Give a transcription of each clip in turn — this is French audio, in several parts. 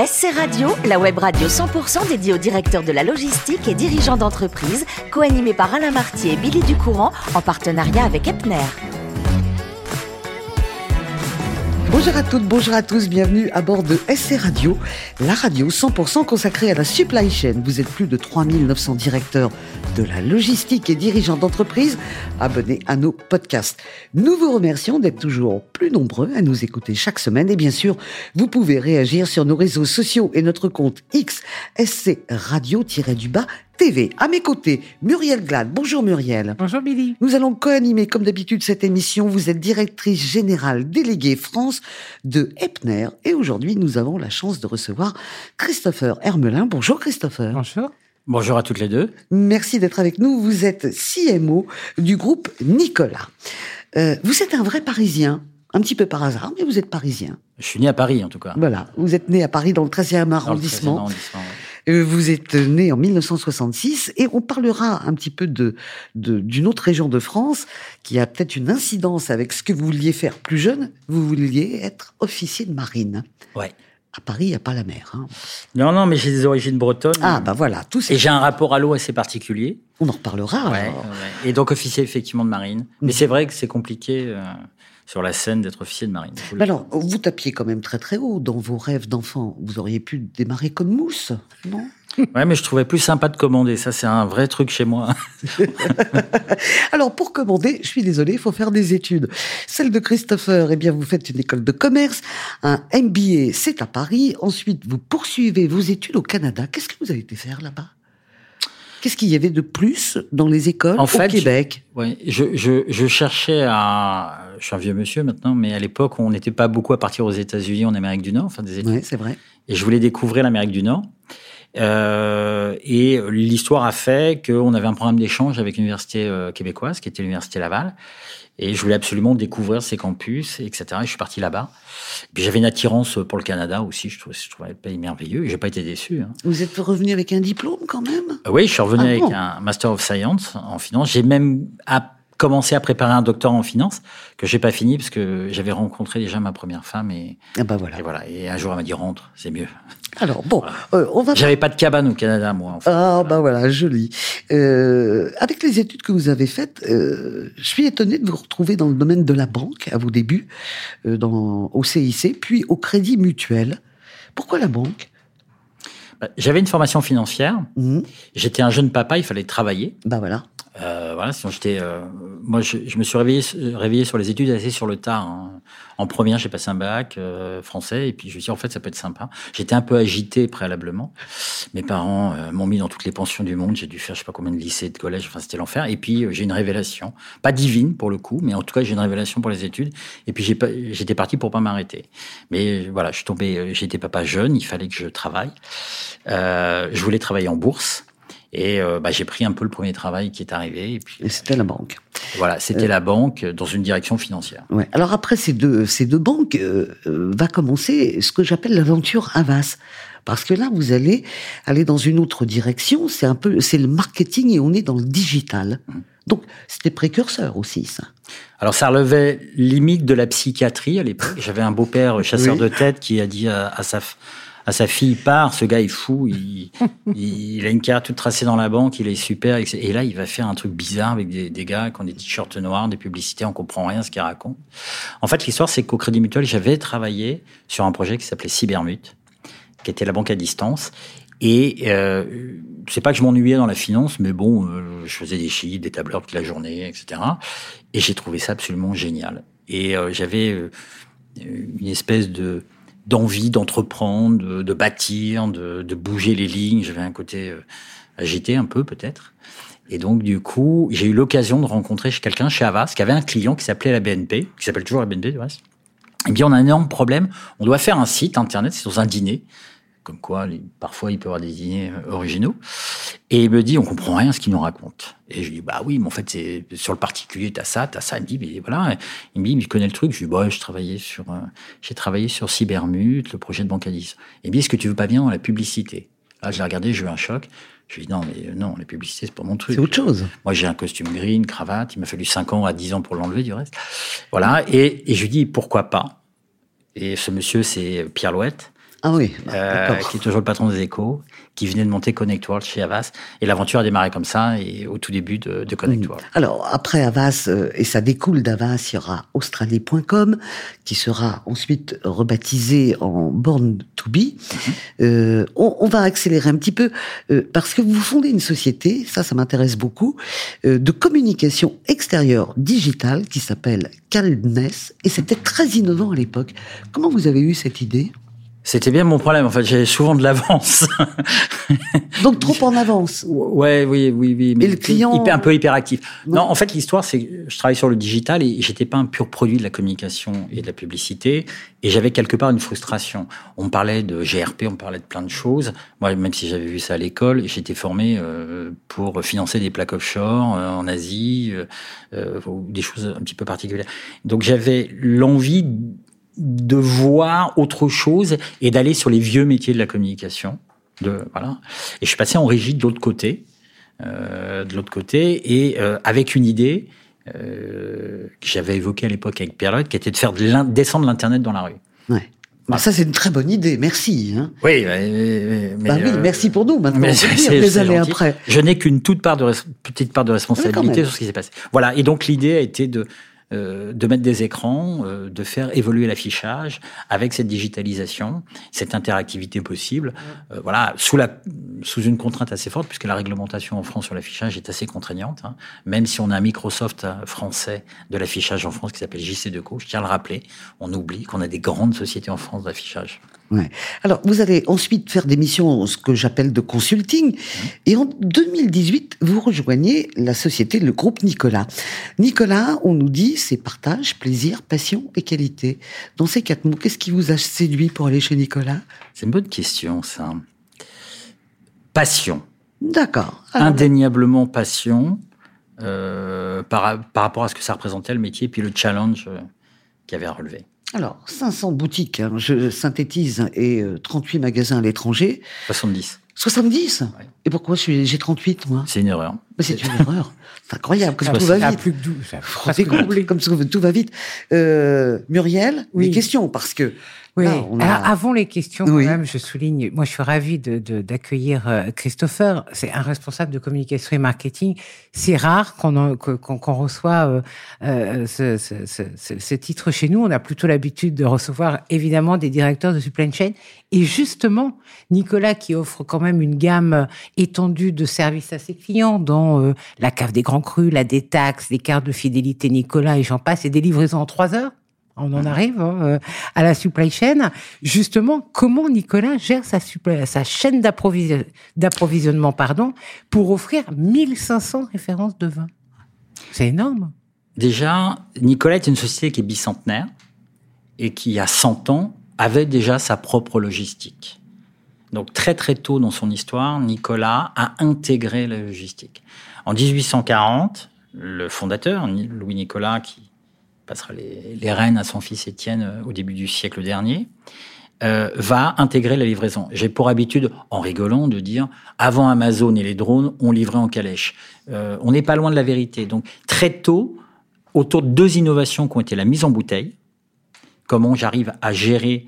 SC Radio, la web radio 100% dédiée aux directeurs de la logistique et dirigeants d'entreprise, co-animée par Alain Martier et Billy Ducourant, en partenariat avec Epner. Bonjour à toutes, bonjour à tous, bienvenue à bord de SC Radio, la radio 100% consacrée à la supply chain. Vous êtes plus de 3900 directeurs de la logistique et dirigeants d'entreprise abonnés à nos podcasts. Nous vous remercions d'être toujours plus nombreux à nous écouter chaque semaine et bien sûr, vous pouvez réagir sur nos réseaux sociaux et notre compte X SC Radio-du-bas TV. À mes côtés, Muriel Glad. Bonjour Muriel. Bonjour Billy. Nous allons co-animer comme d'habitude cette émission. Vous êtes directrice générale déléguée France de Epner et aujourd'hui nous avons la chance de recevoir Christopher Hermelin. Bonjour Christopher. Bonjour. Bonjour à toutes les deux. Merci d'être avec nous. Vous êtes CMO du groupe Nicolas. Euh, vous êtes un vrai Parisien. Un petit peu par hasard, mais vous êtes parisien. Je suis né à Paris, en tout cas. Voilà. Vous êtes né à Paris, dans le 13e arrondissement. Vous êtes né en 1966 et on parlera un petit peu de d'une autre région de France qui a peut-être une incidence avec ce que vous vouliez faire plus jeune. Vous vouliez être officier de marine. Ouais. À Paris, il n'y a pas la mer. Hein. Non, non, mais j'ai des origines bretonnes. Ah, bah voilà, tout Et j'ai un rapport à l'eau assez particulier. On en reparlera. Ouais, Et donc officier effectivement de marine. Mais mm. c'est vrai que c'est compliqué. Euh, sur la scène d'être officier de marine. alors, vous tapiez quand même très très haut dans vos rêves d'enfant. Vous auriez pu démarrer comme mousse, non? Ouais, mais je trouvais plus sympa de commander. Ça, c'est un vrai truc chez moi. Alors, pour commander, je suis désolé, il faut faire des études. Celle de Christopher, eh bien, vous faites une école de commerce, un MBA, c'est à Paris. Ensuite, vous poursuivez vos études au Canada. Qu'est-ce que vous avez été faire là-bas? Qu'est-ce qu'il y avait de plus dans les écoles en au Québec? Oui, je, je, je, cherchais à. Je suis un vieux monsieur maintenant, mais à l'époque, on n'était pas beaucoup à partir aux États-Unis, en Amérique du Nord, enfin des études. Oui, c'est vrai. Et je voulais découvrir l'Amérique du Nord. Euh, et l'histoire a fait qu'on avait un programme d'échange avec l'université euh, québécoise, qui était l'université Laval. Et je voulais absolument découvrir ces campus, etc. Et je suis parti là-bas. Puis j'avais une attirance pour le Canada aussi. Je trouvais, je trouvais le pays merveilleux. Et j'ai pas été déçu. Hein. Vous êtes revenu avec un diplôme quand même? Oui, je suis revenu ah avec un Master of Science en finance. J'ai même commencé à préparer un doctorat en finance que j'ai pas fini parce que j'avais rencontré déjà ma première femme et, ah bah voilà. et voilà. Et un jour elle m'a dit rentre, c'est mieux. Alors bon, euh, on va. J'avais pas de cabane au Canada, moi. En fait. Ah bah voilà, joli. Euh, avec les études que vous avez faites, euh, je suis étonné de vous retrouver dans le domaine de la banque à vos débuts, euh, dans au CIC, puis au Crédit Mutuel. Pourquoi la banque? Bah, J'avais une formation financière. Mmh. J'étais un jeune papa, il fallait travailler. Bah voilà. Euh, voilà, sinon j'étais. Euh, moi, je, je, me suis réveillé, réveillé sur les études assez sur le tard. Hein. En première, j'ai passé un bac euh, français, et puis je me suis dit, en fait, ça peut être sympa. J'étais un peu agité préalablement. Mes parents euh, m'ont mis dans toutes les pensions du monde. J'ai dû faire, je sais pas combien de lycées, de collèges. Enfin, c'était l'enfer. Et puis, euh, j'ai une révélation, pas divine pour le coup, mais en tout cas, j'ai une révélation pour les études. Et puis, j'étais parti pour pas m'arrêter. Mais voilà, je suis tombé. J'étais papa jeune. Il fallait que je travaille. je voulais travailler en bourse. Et euh, bah, j'ai pris un peu le premier travail qui est arrivé. Et, puis, et c'était la banque. Voilà, c'était euh, la banque dans une direction financière. Ouais. Alors après ces deux, ces deux banques, euh, va commencer ce que j'appelle l'aventure Avas. Parce que là, vous allez aller dans une autre direction. C'est un peu, c'est le marketing et on est dans le digital. Mmh. Donc, c'était précurseur aussi, ça. Alors, ça relevait limite de la psychiatrie à l'époque. J'avais un beau-père chasseur de tête qui a dit à, à sa à sa fille part, ce gars est fou, il, a une carte toute tracée dans la banque, il est super, et là il va faire un truc bizarre avec des, gars qui ont des t-shirts noirs, des publicités, on comprend rien ce qu'il raconte. En fait, l'histoire c'est qu'au Crédit Mutuel, j'avais travaillé sur un projet qui s'appelait Cybermut, qui était la banque à distance, et euh, c'est pas que je m'ennuyais dans la finance, mais bon, euh, je faisais des chiffres, des tableurs toute la journée, etc. Et j'ai trouvé ça absolument génial. Et euh, j'avais euh, une espèce de d'envie d'entreprendre, de, bâtir, de, bouger les lignes. J'avais un côté euh, agité un peu peut-être. Et donc du coup, j'ai eu l'occasion de rencontrer quelqu'un chez Avas qui avait un client qui s'appelait la BNP, qui s'appelle toujours la BNP du reste. Et bien on a un énorme problème. On doit faire un site internet, c'est dans un dîner comme quoi parfois il peut y avoir des dîners euh, originaux. Et il me dit, on comprend rien à ce qu'il nous raconte. Et je lui dis, bah oui, mais en fait, c'est sur le particulier, t'as ça, t'as ça. Il me dit, mais voilà. Il me dit, mais je connais le truc. Je lui dis, bah, je travaillais sur, euh, j'ai travaillé sur Cybermut, le projet de Bancadis. Il me dit, est-ce que tu veux pas bien dans la publicité? Là, je l'ai regardé, j'ai eu un choc. Je lui dis, non, mais non, la publicité, c'est pas mon truc. C'est autre chose. Moi, j'ai un costume gris, une cravate. Il m'a fallu 5 ans à 10 ans pour l'enlever, du reste. Voilà. Et, et je lui dis, pourquoi pas? Et ce monsieur, c'est Pierre Louette Ah oui, euh, qui est toujours le patron des échos, qui venait de monter Connect World chez Avas. Et l'aventure a démarré comme ça, et au tout début de, de Connect mm. World. Alors, après Avas, euh, et ça découle d'Avas, il y aura Australie.com, qui sera ensuite rebaptisé en Born to Be. Mm-hmm. euh, on, on, va accélérer un petit peu, parce que vous fondez une société, ça, ça m'intéresse beaucoup, de communication extérieure digitale qui s'appelle Caldness, et c'était très innovant à l'époque. Comment vous avez eu cette idée? C'était bien mon problème. En fait, j'avais souvent de l'avance. Donc trop en avance. Ouais, oui, oui, oui. Mais et le client hyper, un peu hyperactif. Non. non, en fait, l'histoire, c'est que je travaille sur le digital et j'étais pas un pur produit de la communication et de la publicité. Et j'avais quelque part une frustration. On me parlait de GRP, on me parlait de plein de choses. Moi, même si j'avais vu ça à l'école, j'étais formé euh, pour financer des plaques offshore euh, en Asie, euh, des choses un petit peu particulières. Donc j'avais l'envie de voir autre chose et d'aller sur les vieux métiers de la communication. De, voilà. Et je suis passé en régie de l'autre côté, euh, de l'autre côté, et euh, avec une idée euh, que j'avais évoquée à l'époque avec Pierre qui était de faire de descendre l'internet dans la rue. Ouais. Bah, ça, c'est une très bonne idée. Merci. Hein. Oui, mais, bah oui, euh, merci pour nous. Maintenant, mais c'est, des années après. Je n'ai qu'une toute part de petite part de responsabilité sur ce qui s'est passé. Voilà. Et donc l'idée a été de euh, de mettre des écrans, euh, de faire évoluer l'affichage avec cette digitalisation, cette interactivité possible. Euh, voilà, sous, la, sous une contrainte assez forte, puisque la réglementation en France sur l'affichage est assez contraignante. Hein. Même si on a un Microsoft français de l'affichage en France qui s'appelle JC2Co, je tiens à le rappeler, on oublie qu'on a des grandes sociétés en France d'affichage. Ouais. Alors, vous allez ensuite faire des missions, ce que j'appelle de consulting. Et en 2018, vous rejoignez la société, le groupe Nicolas. Nicolas, on nous dit, c'est partage, plaisir, passion et qualité. Dans ces quatre mots, qu'est-ce qui vous a séduit pour aller chez Nicolas? C'est une bonne question, ça. Passion. D'accord. Indéniablement passion euh, par, par, rapport à ce que ça représentait le métier, puis le challenge euh, qu'il y avait à relever. Alors, 500 boutiques, hein, je synthétise, et 38 euh, magasins à l'étranger. 70. 70 Et pourquoi j'ai 38, moi? C'est une erreur. Mais c'est une erreur. C'est incroyable, comme tout va vite. plus que 12. Comme tout va vite. Euh, Muriel, oui. des questions, parce que oui. avant les questions, quand même, je souligne, moi je suis ravie d'accueillir de, euh, Christopher. C'est un responsable de communication et marketing. C'est rare qu'on qu'on reçoit euh, euh, ce, ce, ce, ce, titre chez nous. On a plutôt l'habitude de recevoir évidemment des directeurs de supply chain. Et justement, Nicolas qui offre quand même une gamme étendue de services à ses clients, dans la cave des grands crus, la détaxe, les cartes de fidélité Nicolas et j'en passe, et des livraisons en trois heures on en arrive hein, euh, à la supply chain. Justement, comment Nicolas gère sa, sa chaîne d'approvisionnement pardon, pour offrir 1500 références de vin? C'est énorme. Déjà, Nicolas est une société qui est bicentenaire et qui, il y a 100 ans, avait déjà sa propre logistique. Donc très très tôt dans son histoire, Nicolas a intégré la logistique. En 1840, le fondateur, Louis Nicolas, qui passera les, les rênes à son fils Étienne euh, au début du siècle dernier, euh, va intégrer la livraison. J'ai pour habitude, en rigolant, de dire avant Amazon et les drones, on livrait en calèche. Euh, on n'est pas loin de la vérité. Donc très tôt, autour de deux innovations qui ont été la mise en bouteille, comment j'arrive à gérer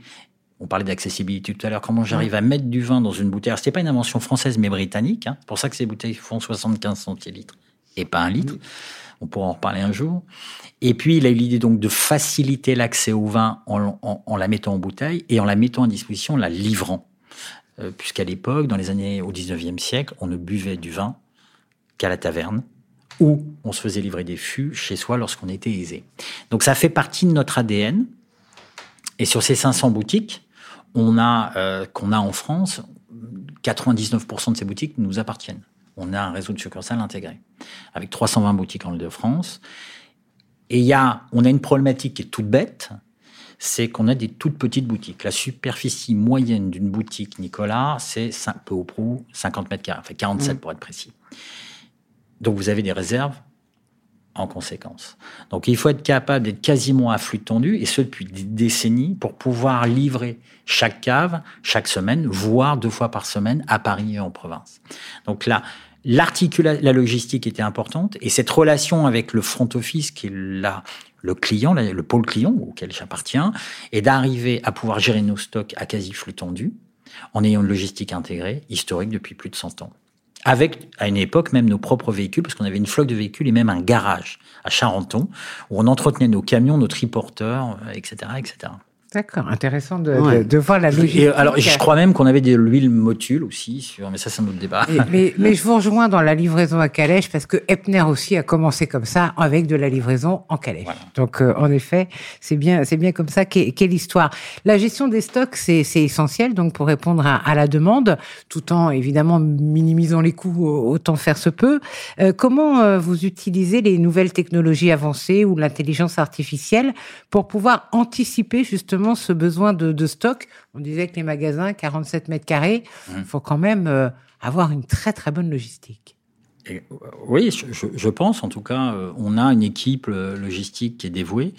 on parlait d'accessibilité tout à l'heure. Comment j'arrive à mettre du vin dans une bouteille? Ce n'est pas une invention française, mais britannique. Hein. C'est pour ça que ces bouteilles font 75 centilitres et pas un litre. On pourra en reparler un jour. Et puis, il a eu l'idée donc de faciliter l'accès au vin en, la mettant en bouteille et en la mettant à disposition, en la livrant. Euh, puisqu'à l'époque, dans les années au 19e siècle, on ne buvait du vin qu'à la taverne ou on se faisait livrer des fûts chez soi lorsqu'on était aisé. Donc ça fait partie de notre ADN. Et sur ces 500 boutiques, on a euh, qu'on a en France, 99% de ces boutiques nous appartiennent. On a un réseau de succursales intégré, avec 320 boutiques en Ile-de-France. Et il y a, on a une problématique qui est toute bête, c'est qu'on a des toutes petites boutiques. La superficie moyenne d'une boutique Nicolas, c'est peu au prou 50 mètres carrés, enfin 47 mmh. pour être précis. Donc vous avez des réserves en conséquence. Donc il faut être capable d'être quasiment à flux tendu, et ce depuis des décennies, pour pouvoir livrer chaque cave, chaque semaine, voire deux fois par semaine, à Paris et en province. Donc là, la logistique était importante et cette relation avec le front office qui est là, le client, le pôle client auquel j'appartiens, et d'arriver à pouvoir gérer nos stocks à quasi flux tendu en ayant une logistique intégrée, historique depuis plus de 100 ans. Avec, à une époque, même nos propres véhicules, parce qu'on avait une flotte de véhicules et même un garage à Charenton, où on entretenait nos camions, nos triporteurs, etc., etc. D'accord, intéressant de, de, voir la logique. alors, je crois même qu'on avait de l'huile motule aussi, sur, mais ça, c'est un autre débat. mais, mais, je vous rejoins dans la livraison à calèche parce que Epner aussi a commencé comme ça, avec de la livraison en calèche. Donc, euh, en effet, c'est bien, c'est bien comme ça qu'est l'histoire. La gestion des stocks, c'est essentiel, donc pour répondre à, à, la demande, tout en évidemment minimisant les coûts autant faire se peut. Euh, comment euh, vous utilisez les nouvelles technologies avancées ou l'intelligence artificielle pour pouvoir anticiper justement ce besoin de, stock. On disait que les magasins, 47 mètres carrés, il mmh. faut quand même euh, avoir une très très bonne logistique. Euh, oui, je, pense en tout cas, euh, on a une équipe logistique qui est dévouée.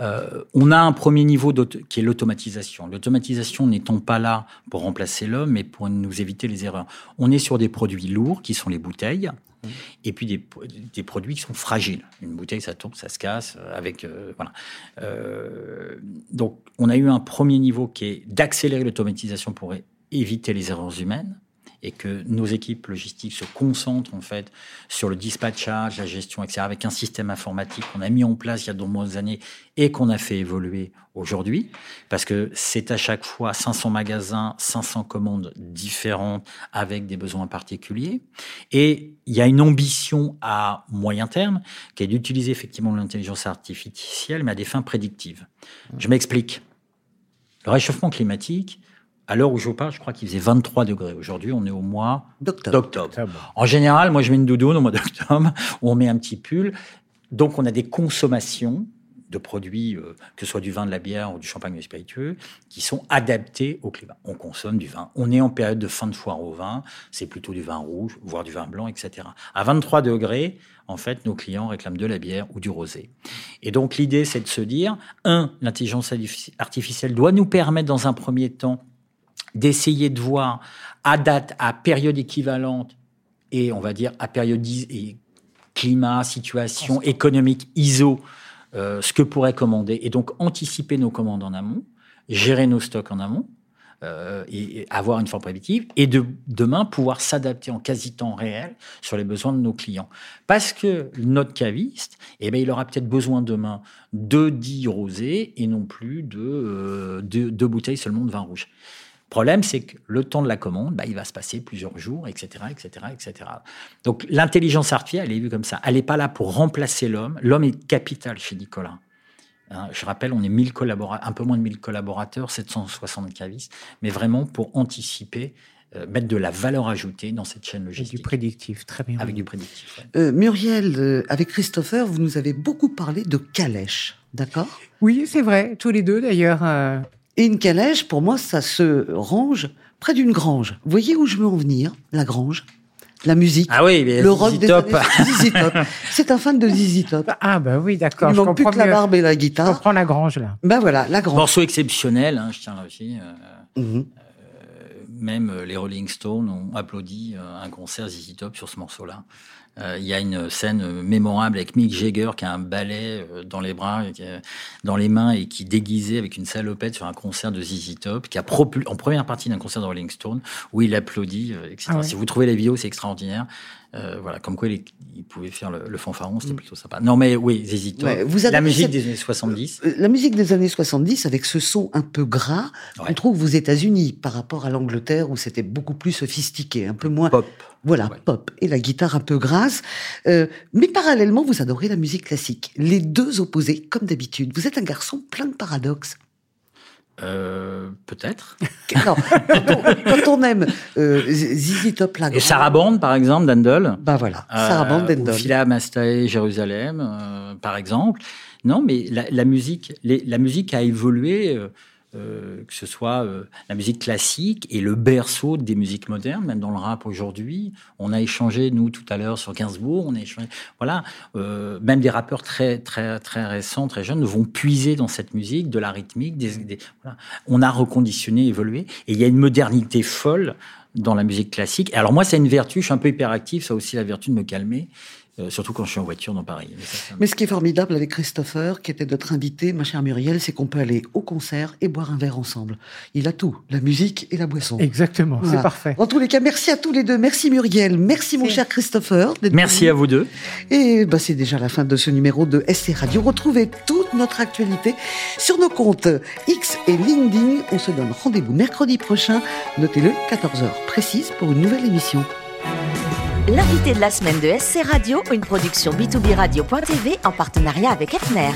on a un premier niveau qui est l'automatisation. L'automatisation n'étant pas là pour remplacer l'homme, mais pour nous éviter les erreurs. On est sur des produits lourds qui sont les bouteilles et puis des, des, produits qui sont fragiles. Une bouteille, ça tombe, ça se casse. Avec euh, voilà. Euh, donc, on a eu un premier niveau qui est d'accélérer l'automatisation pour éviter les erreurs humaines et que nos équipes logistiques se concentrent en fait sur le dispatchage, la gestion, etc., avec un système informatique qu'on a mis en place il y a de nombreuses années et qu'on a fait évoluer aujourd'hui, parce que c'est à chaque fois 500 magasins, 500 commandes différentes avec des besoins particuliers. Et il y a une ambition à moyen terme qui est d'utiliser effectivement l'intelligence artificielle, mais à des fins prédictives. Je m'explique. Le réchauffement climatique, à l'heure où je vous parle, je crois qu'il faisait 23 degrés. Aujourd'hui, on est au mois d'octobre. En général, moi, je mets une doudoune au mois d'octobre, où on met un petit pull. Donc, on a des consommations de produits, euh, que ce soit du vin, de la bière ou du champagne ou du spiritueux, qui sont adaptés au climat. On consomme du vin. On est en période de fin de foire au vin. C'est plutôt du vin rouge, voire du vin blanc, etc. À 23 degrés, en fait, nos clients réclament de la bière ou du rosé. Et donc, l'idée, c'est de se dire, un, l'intelligence artificielle doit nous permettre, dans un premier temps, d'essayer de voir à date, à période équivalente, et on va dire à période et climat, situation économique, ISO, euh, ce que pourrait commander, et donc anticiper nos commandes en amont, gérer nos stocks en amont, euh, et, avoir une forme prédictive, et de, demain pouvoir s'adapter en quasi-temps réel sur les besoins de nos clients. Parce que notre caviste, eh ben, il aura peut-être besoin demain de 10 rosés et non plus de, euh, de, bouteilles seulement de vin rouge problème, c'est que le temps de la commande, bah, il va se passer plusieurs jours, etc., etc., etc. Donc l'intelligence artificielle, elle est vue comme ça. Elle n'est pas là pour remplacer l'homme. L'homme est capital chez Nicolas. Hein, je rappelle, on est 1000 collaborateurs, un peu moins de 1000 collaborateurs, 760 cavistes, mais vraiment pour anticiper euh, mettre de la valeur ajoutée dans cette chaîne logistique. Avec du prédictif, très bien. Avec du prédictif. Euh, Muriel, euh, avec Christopher, vous nous avez beaucoup parlé de calèche, d'accord? Oui, c'est vrai, tous les deux d'ailleurs. Et une calèche, pour moi, ça se range près d'une grange. Vous voyez où je veux en venir La grange? La musique, ah oui, le rock des Top. Top. C'est un fan de ZZ Top. Ah bah oui, d'accord. Il manque plus que la barbe et la guitare. Je prends la grange là. Ben voilà, la grange. Morceau exceptionnel, hein, je tiens à dire. Euh, euh, même les Rolling Stones ont applaudi euh, un concert ZZ Top sur ce morceau-là. Euh, il y a une scène mémorable avec Mick Jagger qui a un balai euh, dans les bras, dans les mains et qui déguisé avec une salopette sur un concert de ZZ Top, qui a en première partie d'un concert de Rolling Stone où il applaudit, euh, etc. Ah si vous trouvez la vidéo, c'est extraordinaire. Euh, voilà, comme quoi il, pouvait faire le, fanfaron, c'était mm. plutôt sympa. Non, mais oui, ZZ Top. la musique des années 70. La musique des années 70, avec ce son un peu gras, on trouve aux États-Unis par rapport à l'Angleterre où c'était beaucoup plus sophistiqué, un peu moins. Pop. Voilà, pop. Et la guitare un peu grasse. Euh, mais parallèlement, vous adorez la musique classique. Les deux opposés, comme d'habitude. Vous êtes un garçon plein de paradoxes. Euh, peut-être. quand, quand, on aime euh, Zizi Top Et Sarah Bond, par exemple, d'Andel. Bah voilà, Sarah Bond d'Andel. Phila Mastae, Jérusalem, euh, par exemple. Non, mais la, la musique, les, la musique a évolué. Euh, que ce soit euh, la musique classique et le berceau des musiques modernes, même dans le rap aujourd'hui. On a échangé, nous, tout à l'heure sur Gainsbourg, on a échangé, voilà, euh, même des rappeurs très, très, très récents, très jeunes vont puiser dans cette musique de la rythmique. Des. On a reconditionné, évolué, et il y a une modernité folle dans la musique classique. Alors moi, c'est une vertu, je suis un peu hyperactif, ça aussi la vertu de me calmer. Euh, surtout quand je suis en voiture dans Paris. Mais, ce qui est formidable avec Christopher, qui était notre invité, ma chère Muriel, c'est qu'on peut aller au concert et boire un verre ensemble. Il a tout, la musique et la boisson. Exactement, c'est parfait. En tous les cas, merci à tous les deux. Merci Muriel, merci mon cher Christopher. Merci à vous deux. Et bah, c'est déjà la fin de ce numéro de SC Radio. Retrouvez toute notre actualité sur nos comptes X et LinkedIn. On se donne rendez-vous mercredi prochain. Notez-le, 14h précise pour une nouvelle émission. L'invité de la semaine de SC Radio, une production b2b radio.tv en partenariat avec Epner.